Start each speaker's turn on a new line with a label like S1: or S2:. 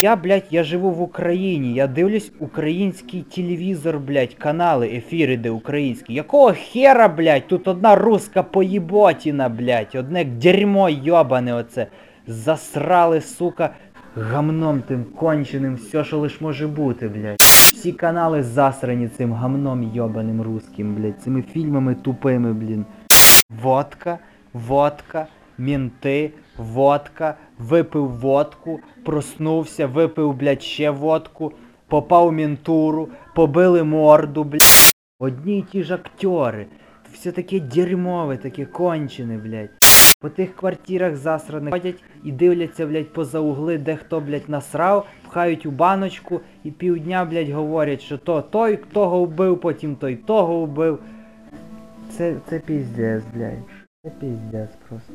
S1: Я, блядь, я живу в Україні, я дивлюсь український телевізор, блядь, канали, ефіри, де українські. Якого хера, блядь, тут одна руска поїботіна, блядь, одне дерьмо йобане оце. Засрали, сука, гамном тим конченим, все, що лиш може бути, блядь. Всі канали засрані цим гамном йобаним русським, блядь, цими фільмами тупими, блін. Водка, водка, мінти, водка, випив водку, проснувся, випив, блядь, ще водку, попав в мінтуру, побили морду, блядь. Одні й ті ж актери. Все таке дерьмове, таке кончене, блядь. По тих квартирах засраних ходять і дивляться, блядь, поза угли, де хто, блядь, насрав, пхають у баночку і півдня, блядь, говорять, що то той того вбив, потім той того вбив. Це, це піздець, блядь. Це піздець просто.